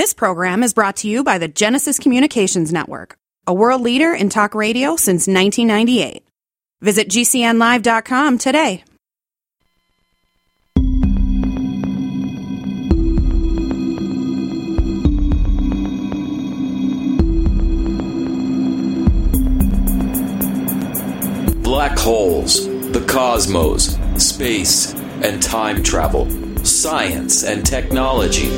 This program is brought to you by the Genesis Communications Network, a world leader in talk radio since 1998. Visit GCNlive.com today. Black holes, the cosmos, space, and time travel, science and technology.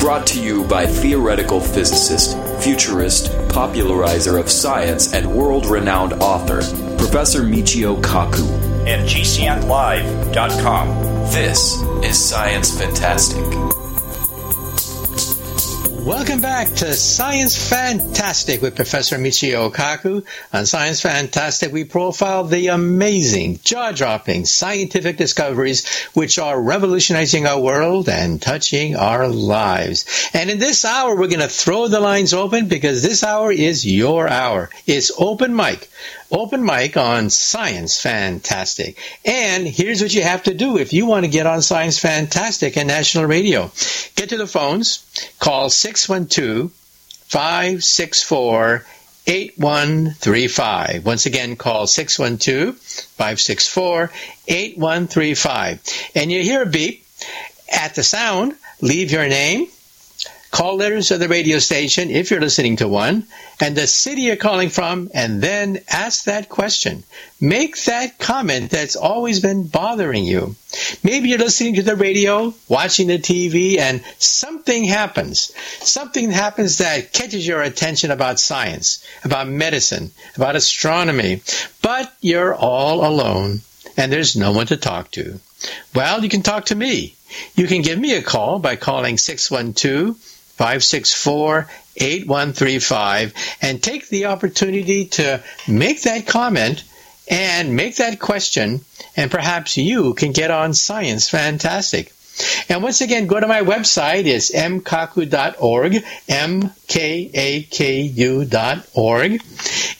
Brought to you by theoretical physicist, futurist, popularizer of science, and world renowned author, Professor Michio Kaku. And GCNlive.com. This is Science Fantastic. Welcome back to Science Fantastic with Professor Michio Kaku. On Science Fantastic, we profile the amazing, jaw-dropping scientific discoveries which are revolutionizing our world and touching our lives. And in this hour, we're going to throw the lines open because this hour is your hour. It's open mic open mic on Science Fantastic. And here's what you have to do if you want to get on Science Fantastic and National Radio. Get to the phones, call 612 564 8135. Once again, call 612 564 8135. And you hear a beep. At the sound, leave your name call letters of the radio station if you're listening to one, and the city you're calling from, and then ask that question. Make that comment that's always been bothering you. Maybe you're listening to the radio, watching the TV, and something happens. Something happens that catches your attention about science, about medicine, about astronomy, but you're all alone, and there's no one to talk to. Well, you can talk to me. You can give me a call by calling 612 564 8135 and take the opportunity to make that comment and make that question, and perhaps you can get on Science Fantastic. And once again, go to my website. It's mkaku.org, M-K-A-K-U.org.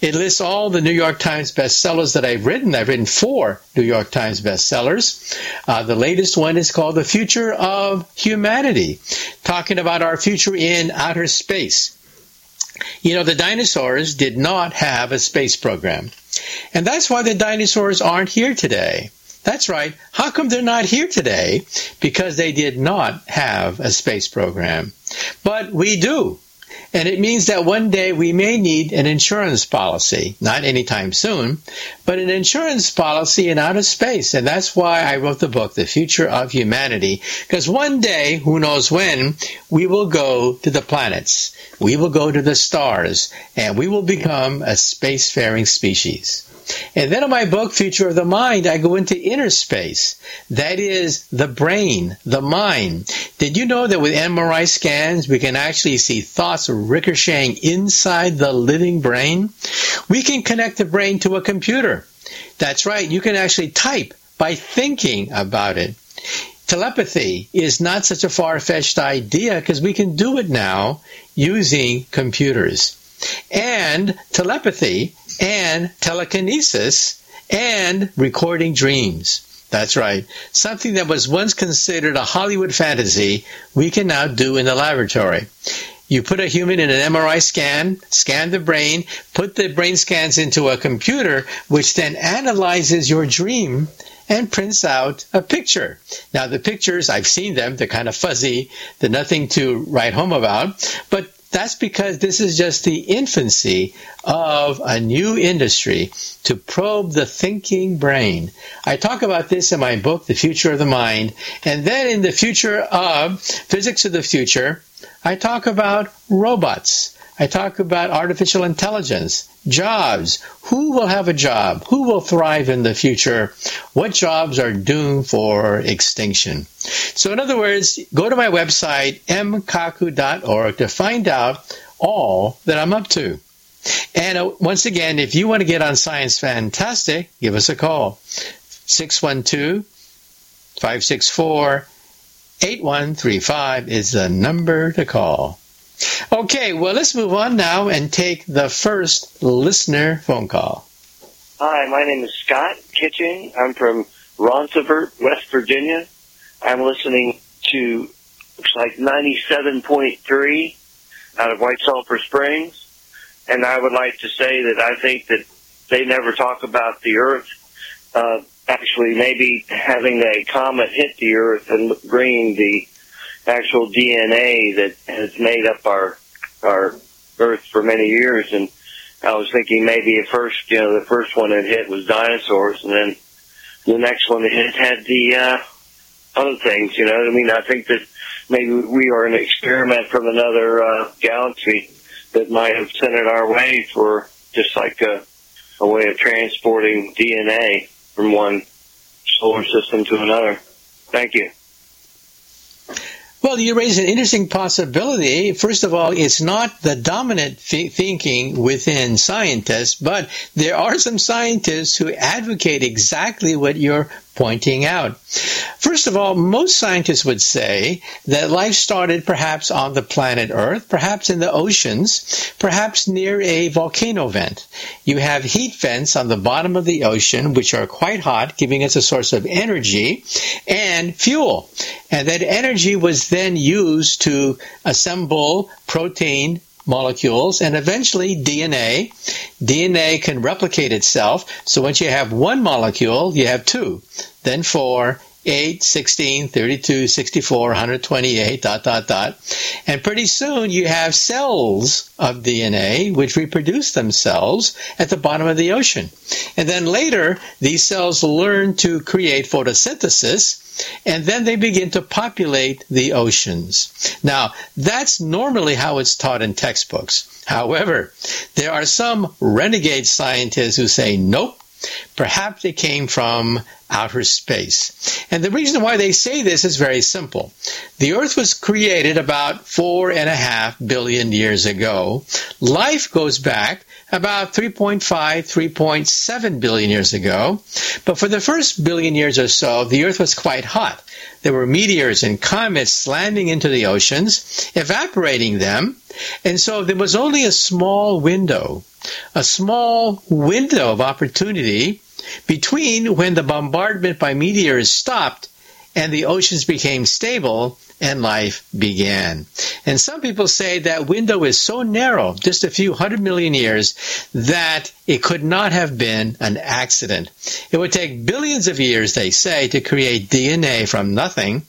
It lists all the New York Times bestsellers that I've written. I've written four New York Times bestsellers. Uh, the latest one is called The Future of Humanity, talking about our future in outer space. You know, the dinosaurs did not have a space program. And that's why the dinosaurs aren't here today. That's right. How come they're not here today? Because they did not have a space program. But we do. And it means that one day we may need an insurance policy, not anytime soon, but an insurance policy in outer space. And that's why I wrote the book, The Future of Humanity, because one day, who knows when, we will go to the planets, we will go to the stars, and we will become a spacefaring species. And then in my book, Future of the Mind, I go into inner space. That is the brain, the mind. Did you know that with MRI scans, we can actually see thoughts ricocheting inside the living brain? We can connect the brain to a computer. That's right, you can actually type by thinking about it. Telepathy is not such a far fetched idea because we can do it now using computers. And telepathy and telekinesis and recording dreams. That's right. Something that was once considered a Hollywood fantasy, we can now do in the laboratory. You put a human in an MRI scan, scan the brain, put the brain scans into a computer, which then analyzes your dream and prints out a picture. Now, the pictures, I've seen them, they're kind of fuzzy, they're nothing to write home about, but that's because this is just the infancy of a new industry to probe the thinking brain. I talk about this in my book, The Future of the Mind. And then in the future of physics of the future, I talk about robots. I talk about artificial intelligence, jobs. Who will have a job? Who will thrive in the future? What jobs are doomed for extinction? So, in other words, go to my website, mkaku.org, to find out all that I'm up to. And uh, once again, if you want to get on Science Fantastic, give us a call. 612 564 8135 is the number to call. Okay, well, let's move on now and take the first listener phone call. Hi, my name is Scott Kitching. I'm from Ronceverte, West Virginia. I'm listening to looks like 97.3 out of White Sulphur Springs. And I would like to say that I think that they never talk about the Earth uh, actually maybe having a comet hit the Earth and bringing the actual DNA that has made up our our Earth for many years. And I was thinking maybe at first, you know, the first one that hit was dinosaurs, and then the next one that hit had the uh, other things. You know, I mean, I think that maybe we are an experiment from another uh, galaxy that might have sent it our way for just like a, a way of transporting DNA from one solar system to another. Thank you. Well, you raise an interesting possibility. First of all, it's not the dominant th- thinking within scientists, but there are some scientists who advocate exactly what you're pointing out. First of all, most scientists would say that life started perhaps on the planet Earth, perhaps in the oceans, perhaps near a volcano vent. You have heat vents on the bottom of the ocean, which are quite hot, giving us a source of energy and fuel. And that energy was then used to assemble protein molecules and eventually DNA. DNA can replicate itself. So once you have one molecule, you have two, then four, 8, 16, 32, 64, 128, dot, dot, dot. And pretty soon you have cells of DNA which reproduce themselves at the bottom of the ocean. And then later, these cells learn to create photosynthesis and then they begin to populate the oceans. Now, that's normally how it's taught in textbooks. However, there are some renegade scientists who say, nope, Perhaps it came from outer space. And the reason why they say this is very simple. The Earth was created about four and a half billion years ago. Life goes back about 3.5, 3.7 billion years ago. But for the first billion years or so, the Earth was quite hot. There were meteors and comets slamming into the oceans, evaporating them. And so there was only a small window, a small window of opportunity between when the bombardment by meteors stopped and the oceans became stable and life began. And some people say that window is so narrow, just a few hundred million years, that it could not have been an accident. It would take billions of years, they say, to create DNA from nothing.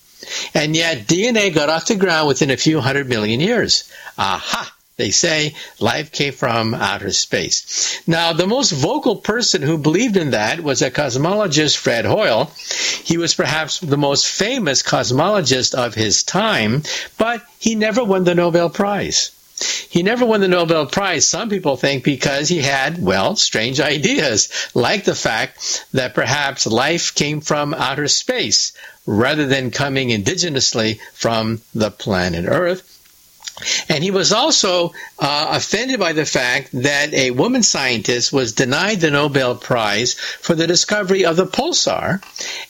And yet DNA got off the ground within a few hundred million years. Aha! They say life came from outer space. Now, the most vocal person who believed in that was a cosmologist, Fred Hoyle. He was perhaps the most famous cosmologist of his time, but he never won the Nobel Prize. He never won the Nobel Prize, some people think, because he had, well, strange ideas, like the fact that perhaps life came from outer space rather than coming indigenously from the planet Earth. And he was also uh, offended by the fact that a woman scientist was denied the Nobel Prize for the discovery of the pulsar,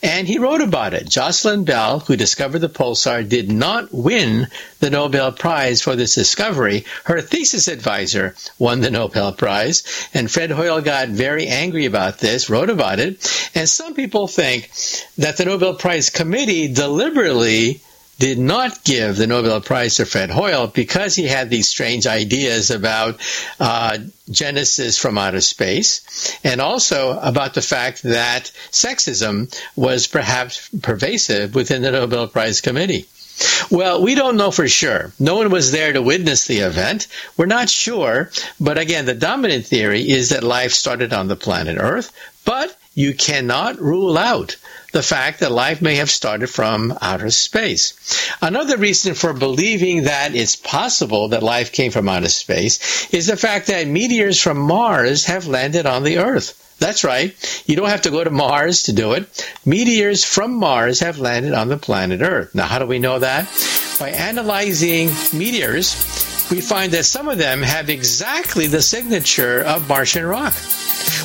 and he wrote about it. Jocelyn Bell, who discovered the pulsar, did not win the Nobel Prize for this discovery. Her thesis advisor won the Nobel Prize, and Fred Hoyle got very angry about this, wrote about it, and some people think that the Nobel Prize committee deliberately did not give the Nobel Prize to Fred Hoyle because he had these strange ideas about uh, Genesis from outer space, and also about the fact that sexism was perhaps pervasive within the Nobel Prize committee. Well, we don't know for sure. No one was there to witness the event. We're not sure. But again, the dominant theory is that life started on the planet Earth, but you cannot rule out the fact that life may have started from outer space. Another reason for believing that it's possible that life came from outer space is the fact that meteors from Mars have landed on the Earth. That's right. You don't have to go to Mars to do it. Meteors from Mars have landed on the planet Earth. Now, how do we know that? By analyzing meteors, we find that some of them have exactly the signature of Martian rock.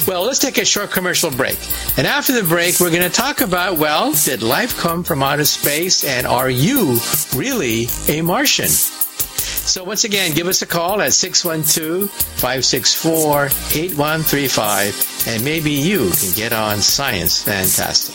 Well, let's take a short commercial break. And after the break, we're going to talk about well, did life come from outer space and are you really a Martian? So once again, give us a call at 612-564-8135 and maybe you can get on Science Fantastic.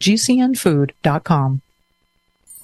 gcnfood.com.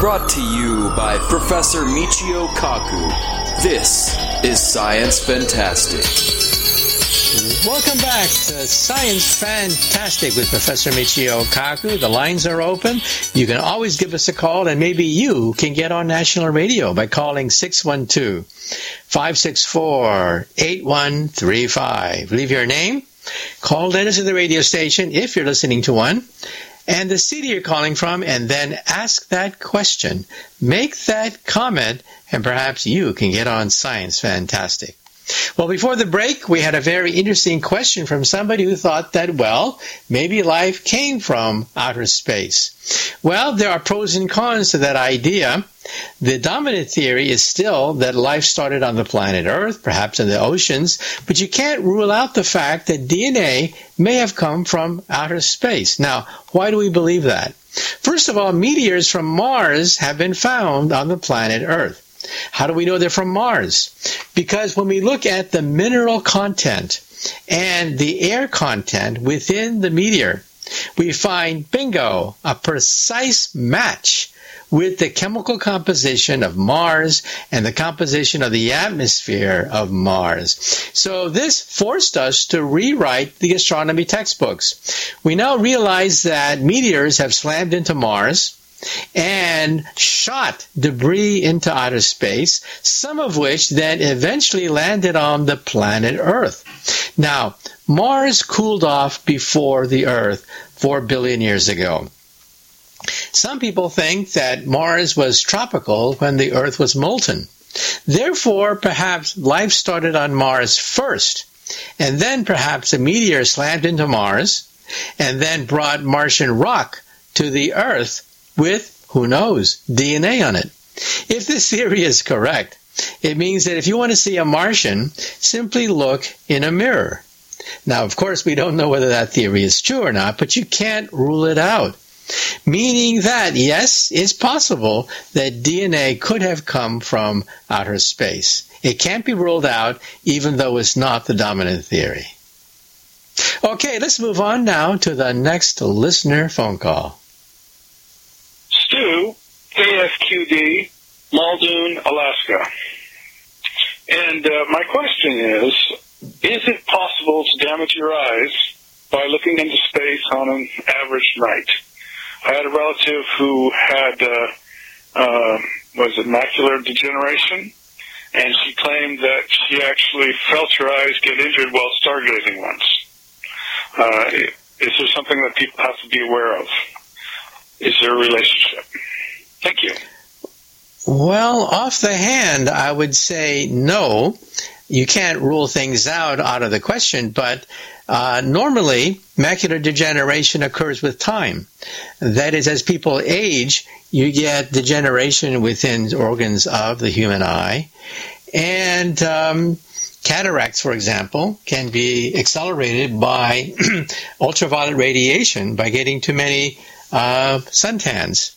Brought to you by Professor Michio Kaku. This is Science Fantastic. Welcome back to Science Fantastic with Professor Michio Kaku. The lines are open. You can always give us a call, and maybe you can get on national radio by calling 612 564 8135. Leave your name, call letters to the radio station if you're listening to one and the city you're calling from, and then ask that question. Make that comment, and perhaps you can get on Science Fantastic. Well, before the break, we had a very interesting question from somebody who thought that, well, maybe life came from outer space. Well, there are pros and cons to that idea. The dominant theory is still that life started on the planet Earth, perhaps in the oceans, but you can't rule out the fact that DNA may have come from outer space. Now, why do we believe that? First of all, meteors from Mars have been found on the planet Earth. How do we know they're from Mars? Because when we look at the mineral content and the air content within the meteor, we find, bingo, a precise match with the chemical composition of Mars and the composition of the atmosphere of Mars. So this forced us to rewrite the astronomy textbooks. We now realize that meteors have slammed into Mars and shot debris into outer space, some of which then eventually landed on the planet Earth. Now, Mars cooled off before the Earth 4 billion years ago. Some people think that Mars was tropical when the Earth was molten. Therefore, perhaps life started on Mars first, and then perhaps a meteor slammed into Mars, and then brought Martian rock to the Earth with, who knows, DNA on it. If this theory is correct, it means that if you want to see a Martian, simply look in a mirror. Now, of course, we don't know whether that theory is true or not, but you can't rule it out. Meaning that, yes, it's possible that DNA could have come from outer space. It can't be ruled out, even though it's not the dominant theory. Okay, let's move on now to the next listener phone call. Stu, KFQD, Muldoon, Alaska. And uh, my question is, is it possible to damage your eyes by looking into space on an average night? I had a relative who had, uh, uh, was it macular degeneration? And she claimed that she actually felt her eyes get injured while stargazing once. Uh, is there something that people have to be aware of? Is there a relationship? Thank you. Well, off the hand, I would say no. You can't rule things out out of the question, but uh, normally, macular degeneration occurs with time. That is, as people age, you get degeneration within organs of the human eye. And um, cataracts, for example, can be accelerated by ultraviolet radiation by getting too many uh, suntans.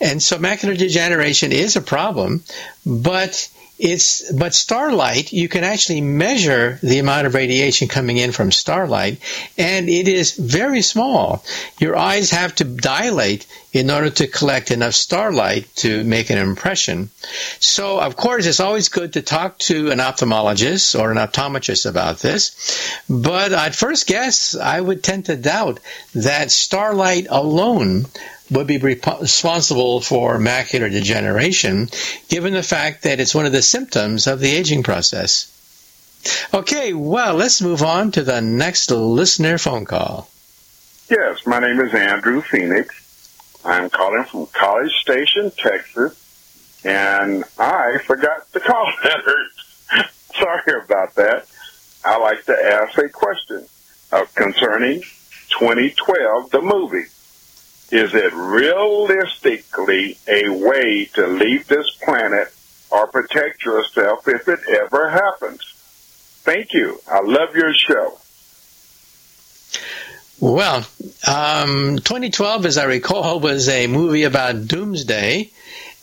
And so macular degeneration is a problem, but it's but starlight you can actually measure the amount of radiation coming in from starlight and it is very small. Your eyes have to dilate in order to collect enough starlight to make an impression. So of course it's always good to talk to an ophthalmologist or an optometrist about this but at first guess i would tend to doubt that starlight alone would be responsible for macular degeneration, given the fact that it's one of the symptoms of the aging process. Okay, well, let's move on to the next listener phone call. Yes, my name is Andrew Phoenix. I'm calling from College Station, Texas, and I forgot the call letter. Sorry about that. I like to ask a question uh, concerning 2012, the movie. Is it realistically a way to leave this planet or protect yourself if it ever happens? Thank you. I love your show. Well, um, 2012, as I recall, was a movie about doomsday.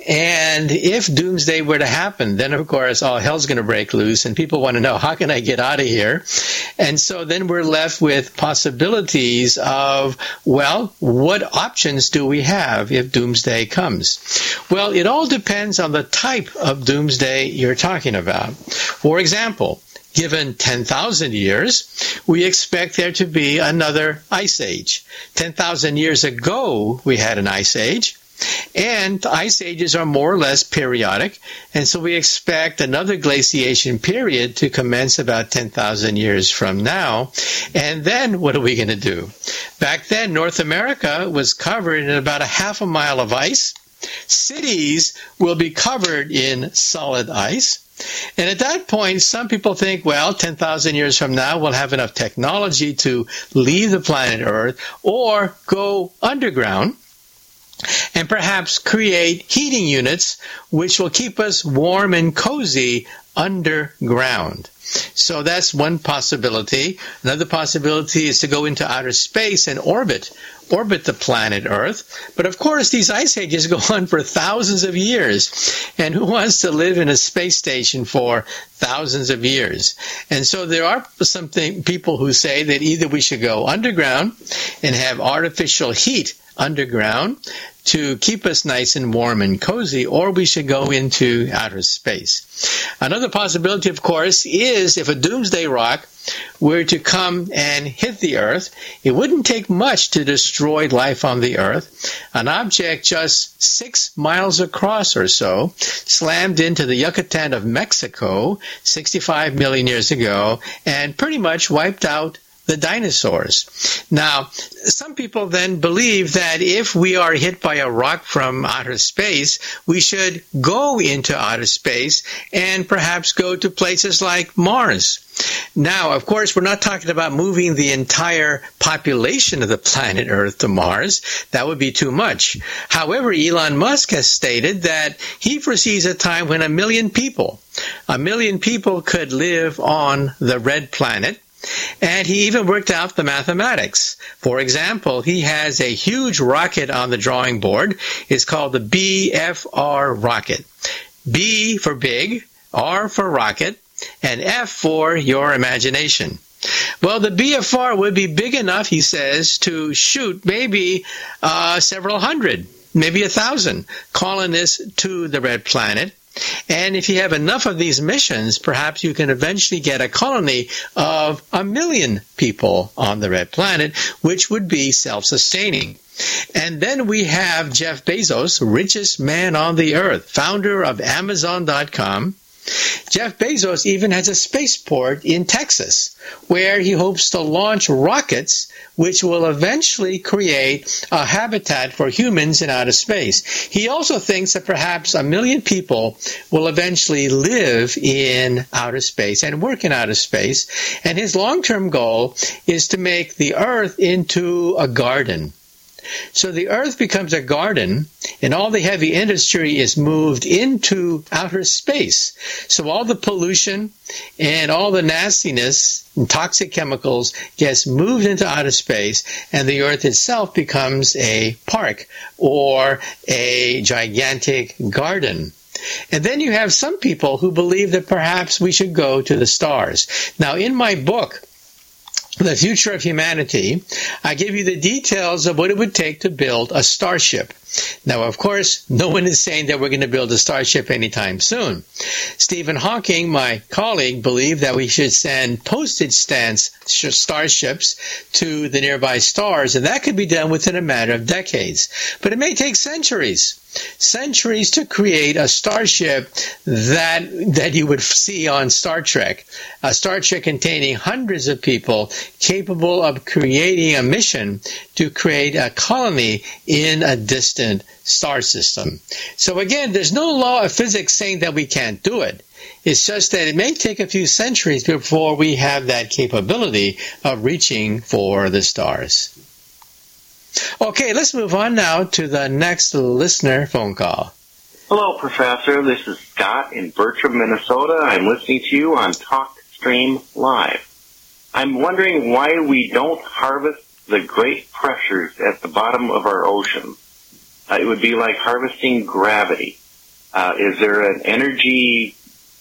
And if doomsday were to happen, then of course all hell's going to break loose and people want to know, how can I get out of here? And so then we're left with possibilities of, well, what options do we have if doomsday comes? Well, it all depends on the type of doomsday you're talking about. For example, given 10,000 years, we expect there to be another ice age. 10,000 years ago, we had an ice age. And ice ages are more or less periodic, and so we expect another glaciation period to commence about 10,000 years from now. And then what are we going to do? Back then, North America was covered in about a half a mile of ice. Cities will be covered in solid ice. And at that point, some people think, well, 10,000 years from now, we'll have enough technology to leave the planet Earth or go underground and perhaps create heating units which will keep us warm and cozy underground. So that's one possibility. Another possibility is to go into outer space and orbit, orbit the planet Earth. But of course, these ice ages go on for thousands of years. And who wants to live in a space station for thousands of years? And so there are some people who say that either we should go underground and have artificial heat underground to keep us nice and warm and cozy, or we should go into outer space. Another possibility, of course, is if a doomsday rock were to come and hit the Earth, it wouldn't take much to destroy life on the Earth. An object just six miles across or so slammed into the Yucatan of Mexico 65 million years ago and pretty much wiped out the dinosaurs. Now, some people then believe that if we are hit by a rock from outer space, we should go into outer space and perhaps go to places like Mars. Now, of course, we're not talking about moving the entire population of the planet Earth to Mars. That would be too much. However, Elon Musk has stated that he foresees a time when a million people, a million people could live on the red planet and he even worked out the mathematics. For example, he has a huge rocket on the drawing board. It's called the BFR rocket. B for big, R for rocket, and F for your imagination. Well, the BFR would be big enough, he says, to shoot maybe uh, several hundred, maybe a thousand colonists to the red planet and if you have enough of these missions, perhaps you can eventually get a colony of a million people on the red planet, which would be self-sustaining. And then we have Jeff Bezos, richest man on the earth, founder of Amazon.com, Jeff Bezos even has a spaceport in Texas where he hopes to launch rockets which will eventually create a habitat for humans in outer space. He also thinks that perhaps a million people will eventually live in outer space and work in outer space. And his long-term goal is to make the Earth into a garden so the earth becomes a garden and all the heavy industry is moved into outer space. So all the pollution and all the nastiness and toxic chemicals gets moved into outer space and the earth itself becomes a park or a gigantic garden. And then you have some people who believe that perhaps we should go to the stars. Now, in my book, the future of humanity, I give you the details of what it would take to build a starship. Now, of course, no one is saying that we're going to build a starship anytime soon. Stephen Hawking, my colleague, believed that we should send postage stamps starships to the nearby stars, and that could be done within a matter of decades. But it may take centuries centuries to create a starship that that you would see on Star Trek, a Star Trek containing hundreds of people capable of creating a mission to create a colony in a distant star system. So again, there's no law of physics saying that we can't do it. It's just that it may take a few centuries before we have that capability of reaching for the stars. Okay, let's move on now to the next listener phone call. Hello, Professor. This is Scott in Bertram, Minnesota. I'm listening to you on TalkStream Live. I'm wondering why we don't harvest the great pressures at the bottom of our ocean. Uh, it would be like harvesting gravity. Uh, is there an energy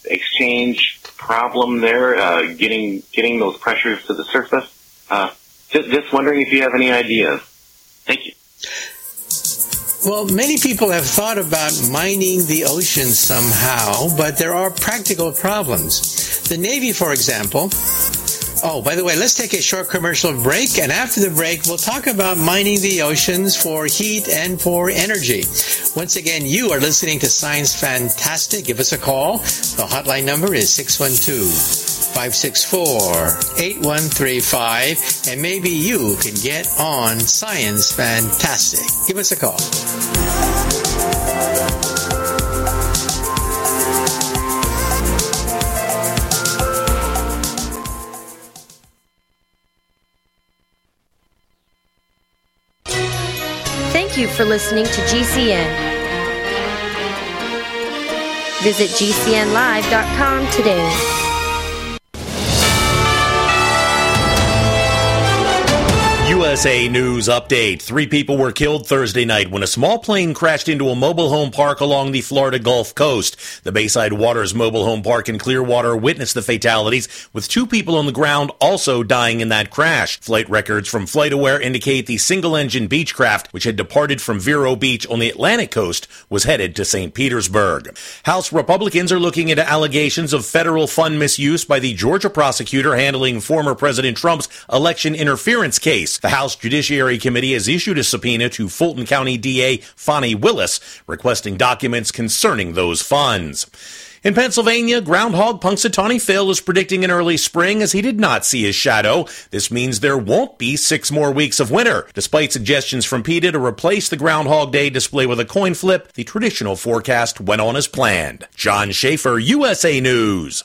exchange problem there, uh, getting getting those pressures to the surface? Uh, just, just wondering if you have any ideas. Thank you. Well, many people have thought about mining the ocean somehow, but there are practical problems. The Navy, for example, Oh, by the way, let's take a short commercial break, and after the break, we'll talk about mining the oceans for heat and for energy. Once again, you are listening to Science Fantastic. Give us a call. The hotline number is 612- 564-8135 and maybe you can get on Science Fantastic. Give us a call. Thank you for listening to GCN. Visit GCNlive.com today. USA News Update. Three people were killed Thursday night when a small plane crashed into a mobile home park along the Florida Gulf Coast. The Bayside Waters Mobile Home Park in Clearwater witnessed the fatalities, with two people on the ground also dying in that crash. Flight records from FlightAware indicate the single engine Beechcraft, which had departed from Vero Beach on the Atlantic coast, was headed to St. Petersburg. House Republicans are looking into allegations of federal fund misuse by the Georgia prosecutor handling former President Trump's election interference case. The House Judiciary Committee has issued a subpoena to Fulton County DA Fani Willis requesting documents concerning those funds. In Pennsylvania, groundhog Punxsutawney Phil is predicting an early spring as he did not see his shadow. This means there won't be six more weeks of winter. Despite suggestions from PETA to replace the Groundhog Day display with a coin flip, the traditional forecast went on as planned. John Schaefer, USA News.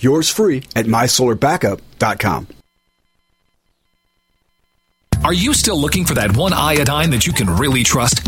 Yours free at mysolarbackup.com. Are you still looking for that one iodine that you can really trust?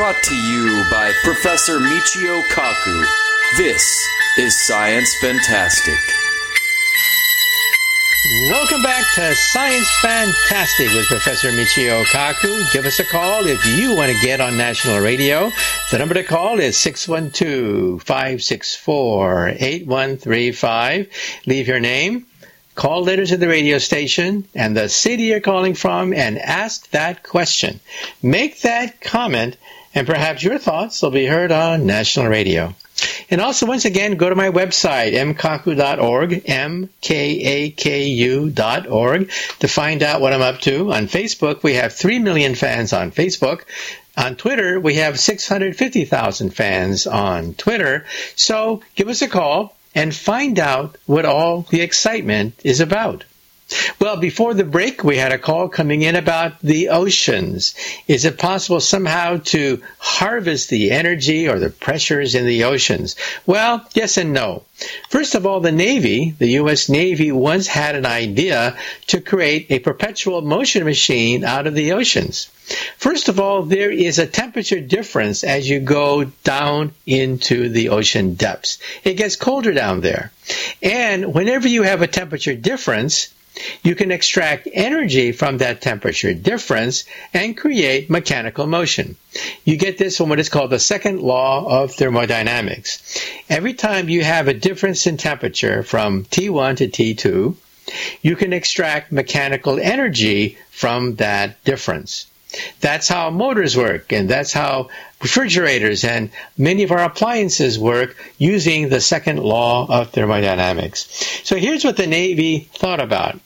Brought to you by Professor Michio Kaku. This is Science Fantastic. Welcome back to Science Fantastic with Professor Michio Kaku. Give us a call if you want to get on national radio. The number to call is 612-564-8135. Leave your name, call letter to the radio station and the city you're calling from and ask that question. Make that comment and perhaps your thoughts will be heard on national radio. And also, once again, go to my website, mkaku.org, M-K-A-K-U.org, to find out what I'm up to. On Facebook, we have 3 million fans on Facebook. On Twitter, we have 650,000 fans on Twitter. So give us a call. and find out what all the excitement is about. Well, before the break, we had a call coming in about the oceans. Is it possible somehow to harvest the energy or the pressures in the oceans? Well, yes and no. First of all, the Navy, the U.S. Navy, once had an idea to create a perpetual motion machine out of the oceans. First of all, there is a temperature difference as you go down into the ocean depths. It gets colder down there. And whenever you have a temperature difference, you can extract energy from that temperature difference and create mechanical motion. You get this from what is called the second law of thermodynamics. Every time you have a difference in temperature from T1 to T2, you can extract mechanical energy from that difference. That's how motors work, and that's how refrigerators and many of our appliances work using the second law of thermodynamics. So here's what the Navy thought about.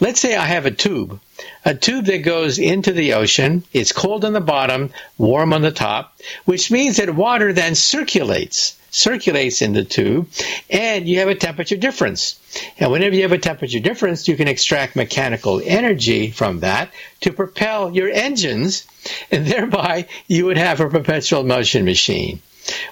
Let's say I have a tube, a tube that goes into the ocean. It's cold on the bottom, warm on the top, which means that water then circulates circulates in the tube, and you have a temperature difference. And whenever you have a temperature difference, you can extract mechanical energy from that to propel your engines, and thereby you would have a perpetual motion machine.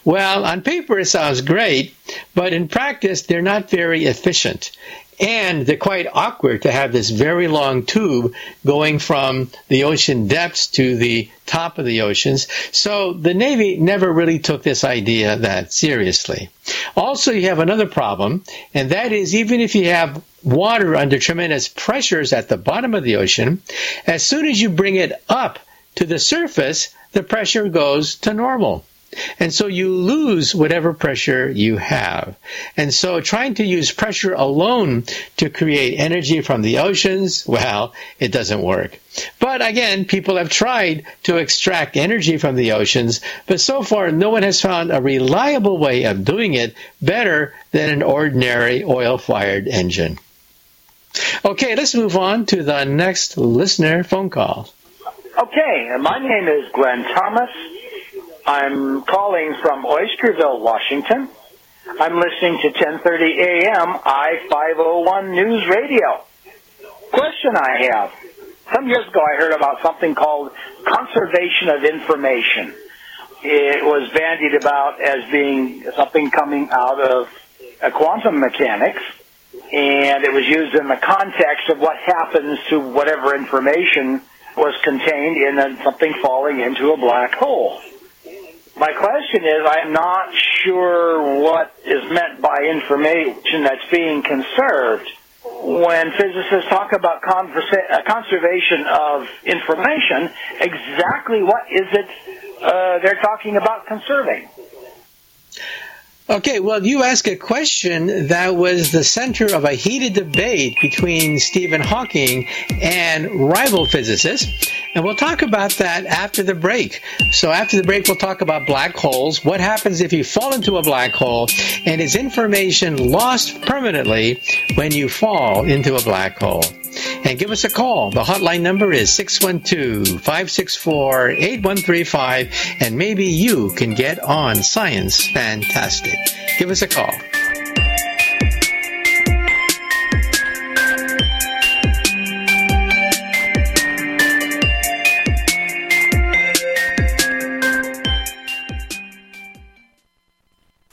Well, on paper it sounds great, but in practice they're not very efficient. And they're quite awkward to have this very long tube going from the ocean depths to the top of the oceans. So the Navy never really took this idea that seriously. Also, you have another problem, and that is even if you have water under tremendous pressures at the bottom of the ocean, as soon as you bring it up to the surface, the pressure goes to normal. And so you lose whatever pressure you have. And so trying to use pressure alone to create energy from the oceans, well, it doesn't work. But again, people have tried to extract energy from the oceans, but so far no one has found a reliable way of doing it better than an ordinary oil fired engine. Okay, let's move on to the next listener phone call. Okay, my name is Glenn Thomas. I'm calling from Oysterville, Washington. I'm listening to 10:30 a.m. I-501 News Radio. Question I have. Some years ago I heard about something called conservation of information. It was bandied about as being something coming out of uh, quantum mechanics and it was used in the context of what happens to whatever information was contained in something falling into a black hole. My question is, I'm not sure what is meant by information that's being conserved. When physicists talk about conversa- uh, conservation of information, exactly what is it uh, they're talking about conserving? Okay, well, you asked a question that was the center of a heated debate between Stephen Hawking and rival physicists. And we'll talk about that after the break. So, after the break, we'll talk about black holes. What happens if you fall into a black hole? And is information lost permanently when you fall into a black hole? and give us a call. The hotline number is 612-564-8135 and maybe you can get on Science Fantastic. Give us a call.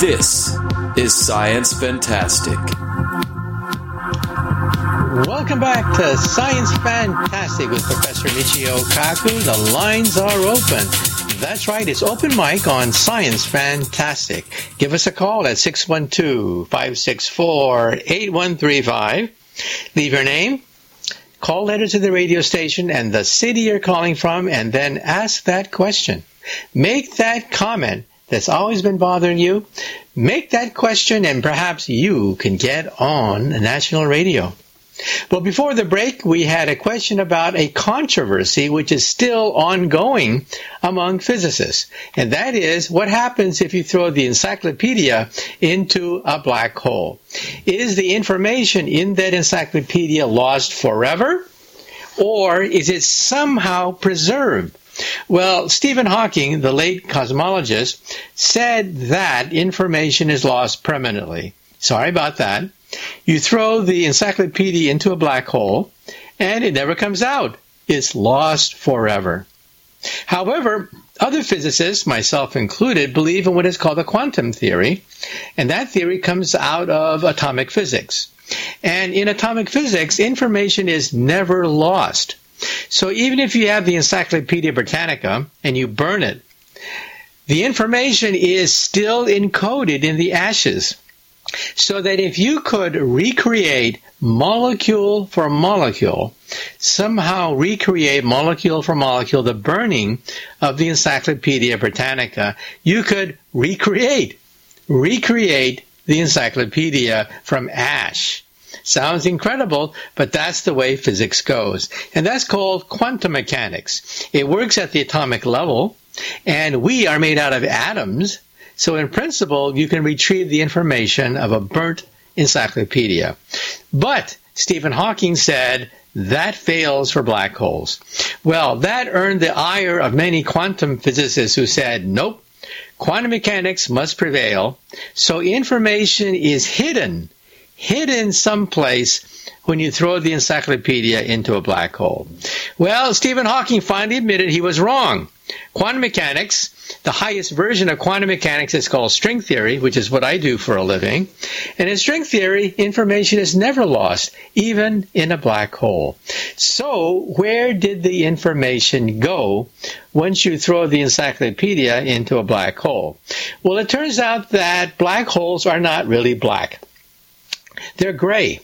This is Science Fantastic. Welcome back to Science Fantastic with Professor Michio Kaku. The lines are open. That's right, it's open mic on Science Fantastic. Give us a call at 612-564-8135. Leave your name, call letter to the radio station and the city you're calling from, and then ask that question. Make that comment that's always been bothering you, make that question and perhaps you can get on national radio. Well, before the break, we had a question about a controversy which is still ongoing among physicists. And that is what happens if you throw the encyclopedia into a black hole? Is the information in that encyclopedia lost forever? Or is it somehow preserved? Well, Stephen Hawking, the late cosmologist, said that information is lost permanently. Sorry about that. You throw the encyclopedia into a black hole, and it never comes out. It's lost forever. However, other physicists, myself included, believe in what is called the quantum theory, and that theory comes out of atomic physics. And in atomic physics, information is never lost. So even if you have the Encyclopedia Britannica and you burn it, the information is still encoded in the ashes. So that if you could recreate molecule for molecule, somehow recreate molecule for molecule the burning of the Encyclopedia Britannica, you could recreate, recreate the encyclopedia from ash. Sounds incredible, but that's the way physics goes. And that's called quantum mechanics. It works at the atomic level, and we are made out of atoms. So in principle, you can retrieve the information of a burnt encyclopedia. But Stephen Hawking said that fails for black holes. Well, that earned the ire of many quantum physicists who said, nope, quantum mechanics must prevail. So information is hidden hidden someplace when you throw the encyclopedia into a black hole. Well, Stephen Hawking finally admitted he was wrong. Quantum mechanics, the highest version of quantum mechanics is called string theory, which is what I do for a living. And in string theory, information is never lost, even in a black hole. So, where did the information go once you throw the encyclopedia into a black hole? Well, it turns out that black holes are not really black. They're gray.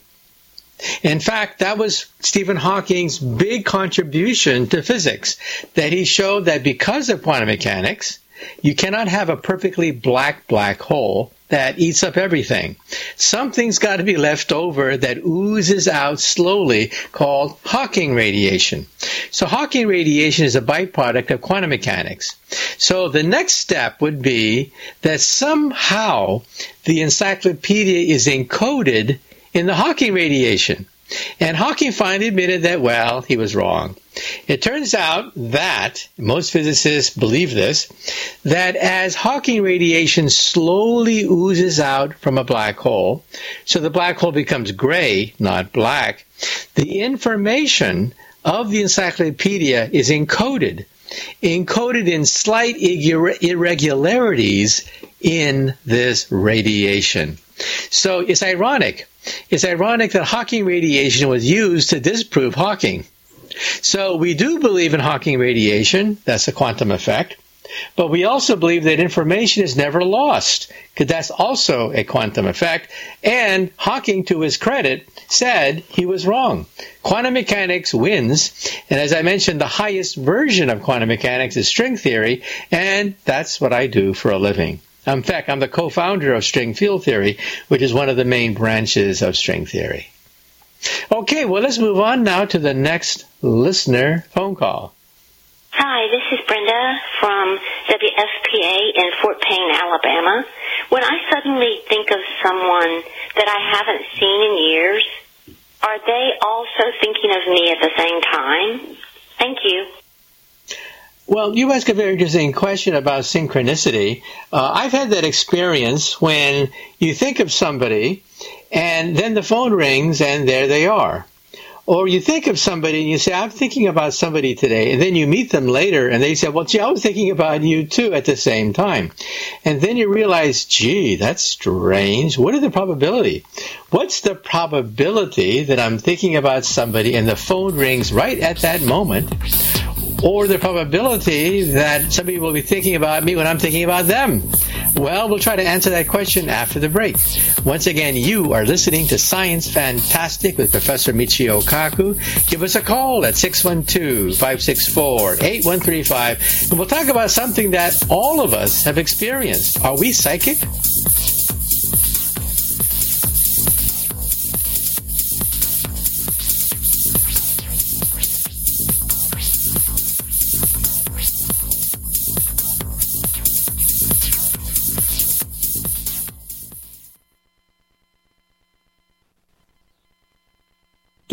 In fact, that was Stephen Hawking's big contribution to physics, that he showed that because of quantum mechanics, you cannot have a perfectly black black hole that eats up everything. Something's got to be left over that oozes out slowly called Hawking radiation. So Hawking radiation is a byproduct of quantum mechanics. So the next step would be that somehow the encyclopedia is encoded in the Hawking radiation. And Hawking finally admitted that, well, he was wrong. It turns out that, most physicists believe this, that as Hawking radiation slowly oozes out from a black hole, so the black hole becomes gray, not black, the information of the encyclopedia is encoded, encoded in slight irregularities in this radiation. So it's ironic. It's ironic that Hawking radiation was used to disprove Hawking. So we do believe in Hawking radiation. That's a quantum effect. But we also believe that information is never lost, because that's also a quantum effect. And Hawking, to his credit, said he was wrong. Quantum mechanics wins, and as I mentioned, the highest version of quantum mechanics is string theory, and that's what I do for a living. In fact, I'm the co-founder of string field theory, which is one of the main branches of string theory. Okay, well, let's move on now to the next listener phone call. Hi, this is Brenda from WFPA in Fort Payne, Alabama. When I suddenly think of someone that I haven't seen in years, are they also thinking of me at the same time? Thank you. Well, you ask a very interesting question about synchronicity. Uh, I've had that experience when you think of somebody and then the phone rings and there they are. Or you think of somebody and you say, I'm thinking about somebody today. And then you meet them later and they say, well, gee, I was thinking about you too at the same time. And then you realize, gee, that's strange. What is the probability? What's the probability that I'm thinking about somebody and the phone rings right at that moment? or the probability that somebody will be thinking about me when I'm thinking about them? Well, we'll try to answer that question after the break. Once again, you are listening to Science Fantastic with Professor Michio Kaku. Give us a call at 612-564-8135 and we'll talk about something that all of us have experienced. Are we psychic?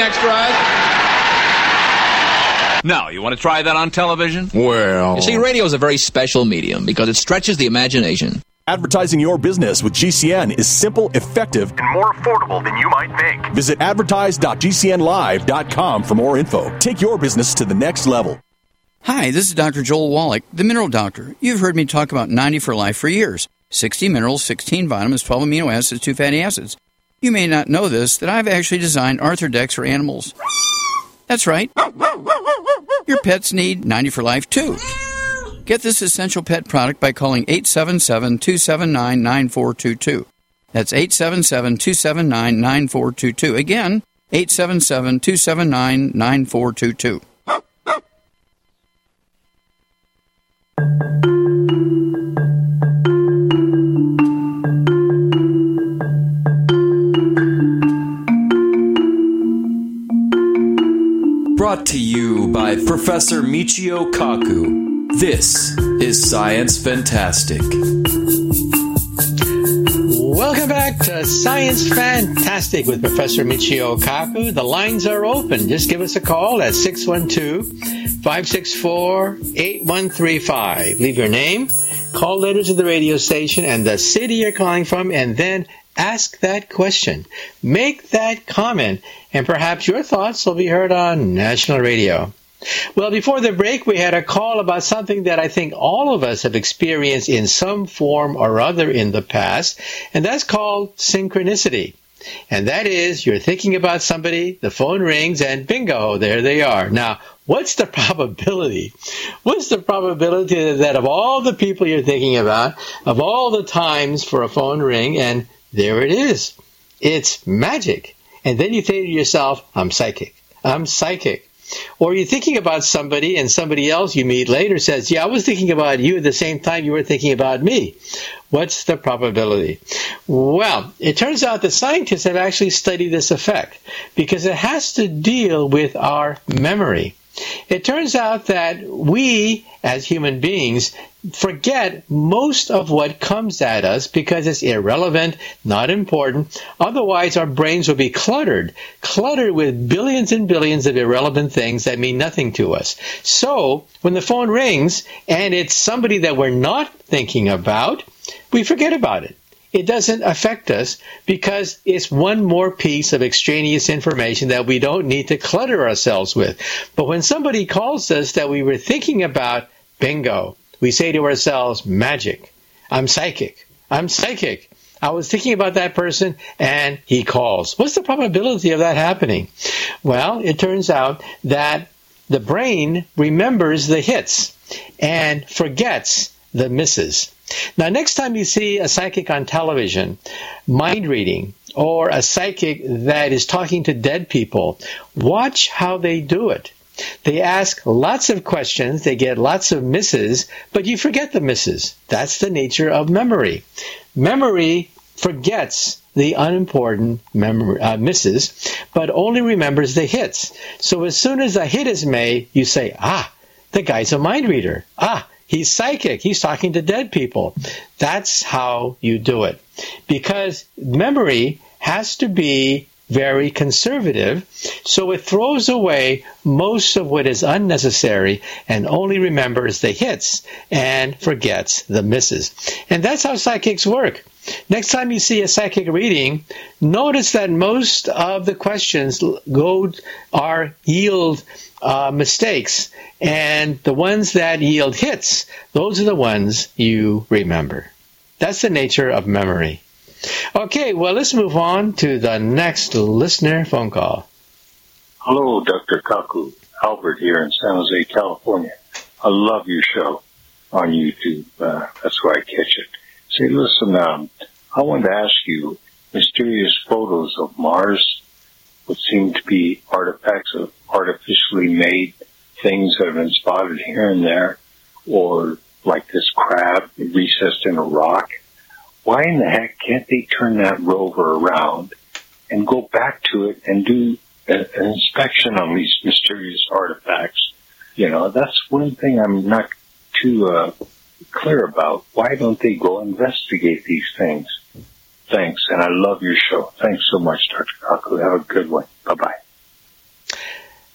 25,000 cheering extras. Now, you want to try that on television? Well. You see, radio is a very special medium because it stretches the imagination. Advertising your business with GCN is simple, effective, and more affordable than you might think. Visit advertise.gcnlive.com for more info. Take your business to the next level. Hi, this is Dr. Joel Wallach, the Mineral Doctor. You've heard me talk about 90 for life for years 60 minerals, 16 vitamins, 12 amino acids, 2 fatty acids. You may not know this, that I've actually designed Arthur decks for animals. That's right. Your pets need 90 for life too. Get this essential pet product by calling 877 279 9422. That's 877 279 9422. Again, 877 279 9422. To you by Professor Michio Kaku. This is Science Fantastic. Welcome back to Science Fantastic with Professor Michio Kaku. The lines are open. Just give us a call at 612-564-8135. Leave your name, call letters to the radio station and the city you're calling from, and then ask that question. Make that comment, and perhaps your thoughts will be heard on national radio. Well, before the break, we had a call about something that I think all of us have experienced in some form or other in the past, and that's called synchronicity. And that is, you're thinking about somebody, the phone rings, and bingo, there they are. Now, what's the probability? What's the probability that of all the people you're thinking about, of all the times for a phone ring, and there it is. It's magic. And then you think to yourself, I'm psychic. I'm psychic. Or you're thinking about somebody and somebody else you meet later says, Yeah, I was thinking about you at the same time you were thinking about me. What's the probability? Well, it turns out that scientists have actually studied this effect because it has to deal with our memory. It turns out that we, as human beings, forget most of what comes at us because it's irrelevant, not important. Otherwise, our brains will be cluttered, cluttered with billions and billions of irrelevant things that mean nothing to us. So, when the phone rings and it's somebody that we're not thinking about, we forget about it it doesn't affect us because it's one more piece of extraneous information that we don't need to clutter ourselves with. But when somebody calls us that we were thinking about, bingo, we say to ourselves, magic. I'm psychic. I'm psychic. I was thinking about that person and he calls. What's the probability of that happening? Well, it turns out that the brain remembers the hits and forgets the misses. Now, next time you see a psychic on television, mind reading, or a psychic that is talking to dead people, watch how they do it. They ask lots of questions, they get lots of misses, but you forget the misses. That's the nature of memory. Memory forgets the unimportant memory, uh, misses, but only remembers the hits. So as soon as a hit is made, you say, ah, the guy's a mind reader. Ah, He's psychic. He's talking to dead people. That's how you do it. Because memory has to be very conservative, so it throws away most of what is unnecessary and only remembers the hits and forgets the misses. And that's how psychics work. Next time you see a psychic reading, notice that most of the questions go are yield uh, mistakes, and the ones that yield hits, those are the ones you remember. That's the nature of memory. Okay, well, let's move on to the next listener phone call. Hello, Dr. Kaku. Albert here in San Jose, California. I love your show on YouTube. Uh, that's where I catch it. Say, listen, um, I wanted to ask you, mysterious photos of Mars would seem to be artifacts of artificially made things that have been spotted here and there, or like this crab recessed in a rock. Why in the heck can't they turn that rover around and go back to it and do an inspection on these mysterious artifacts? You know, that's one thing I'm not too uh, clear about. Why don't they go investigate these things? Thanks, and I love your show. Thanks so much, Dr. Kaku. Have a good one. Bye bye.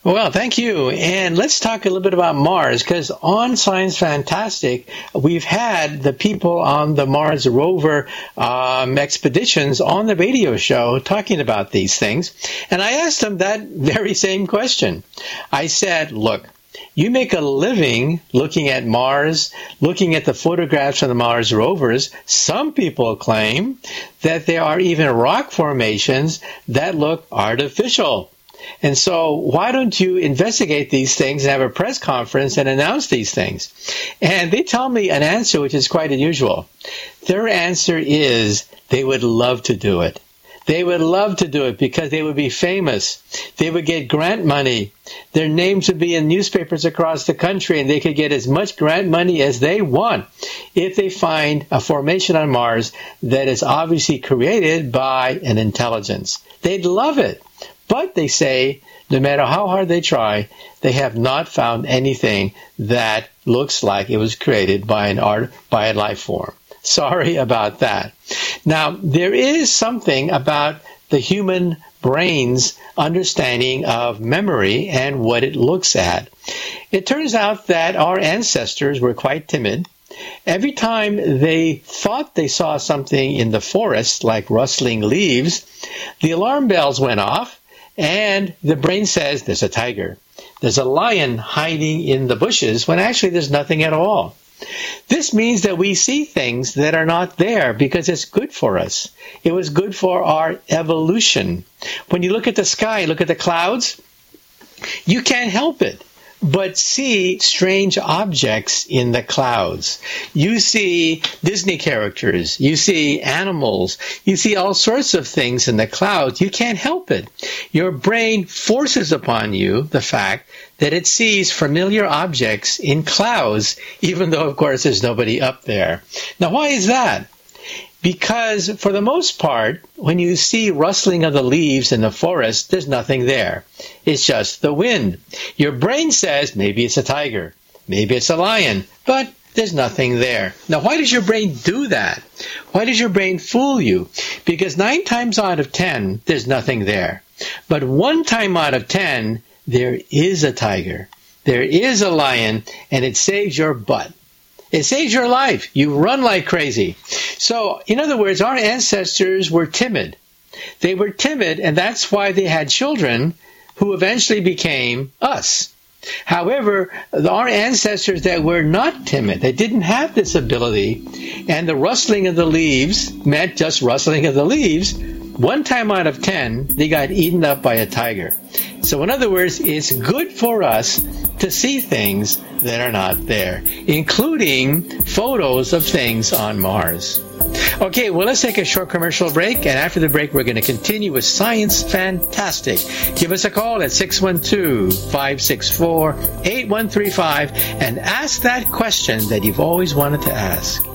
Well, thank you. And let's talk a little bit about Mars because on Science Fantastic, we've had the people on the Mars rover um, expeditions on the radio show talking about these things. And I asked them that very same question. I said, look, you make a living looking at Mars, looking at the photographs of the Mars rovers. Some people claim that there are even rock formations that look artificial. And so, why don't you investigate these things and have a press conference and announce these things? And they tell me an answer which is quite unusual. Their answer is they would love to do it. They would love to do it because they would be famous. They would get grant money. Their names would be in newspapers across the country and they could get as much grant money as they want if they find a formation on Mars that is obviously created by an intelligence. They'd love it. But they say, no matter how hard they try, they have not found anything that looks like it was created by an art by a life form. Sorry about that. Now, there is something about the human brain's understanding of memory and what it looks at. It turns out that our ancestors were quite timid. Every time they thought they saw something in the forest, like rustling leaves, the alarm bells went off and the brain says there's a tiger. There's a lion hiding in the bushes when actually there's nothing at all. This means that we see things that are not there because it's good for us. It was good for our evolution. When you look at the sky, look at the clouds, you can't help it but see strange objects in the clouds. You see Disney characters, you see animals, you see all sorts of things in the clouds. You can't help it. Your brain forces upon you the fact that it sees familiar objects in clouds, even though, of course, there's nobody up there. Now, why is that? Because for the most part, when you see rustling of the leaves in the forest, there's nothing there. It's just the wind. Your brain says maybe it's a tiger, maybe it's a lion, but there's nothing there. Now, why does your brain do that? Why does your brain fool you? Because nine times out of ten, there's nothing there. But one time out of ten, there is a tiger. There is a lion, and it saves your butt. It saves your life. You run like crazy. So, in other words, our ancestors were timid. They were timid, and that's why they had children who eventually became us. However, our ancestors that were not timid, they didn't have this ability, and the rustling of the leaves meant just rustling of the leaves. One time out of ten, they got eaten up by a tiger. So, in other words, it's good for us to see things that are not there, including photos of things on Mars. Okay, well, let's take a short commercial break, and after the break, we're going to continue with Science Fantastic. Give us a call at 612 564 8135 and ask that question that you've always wanted to ask.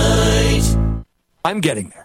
I'm getting there.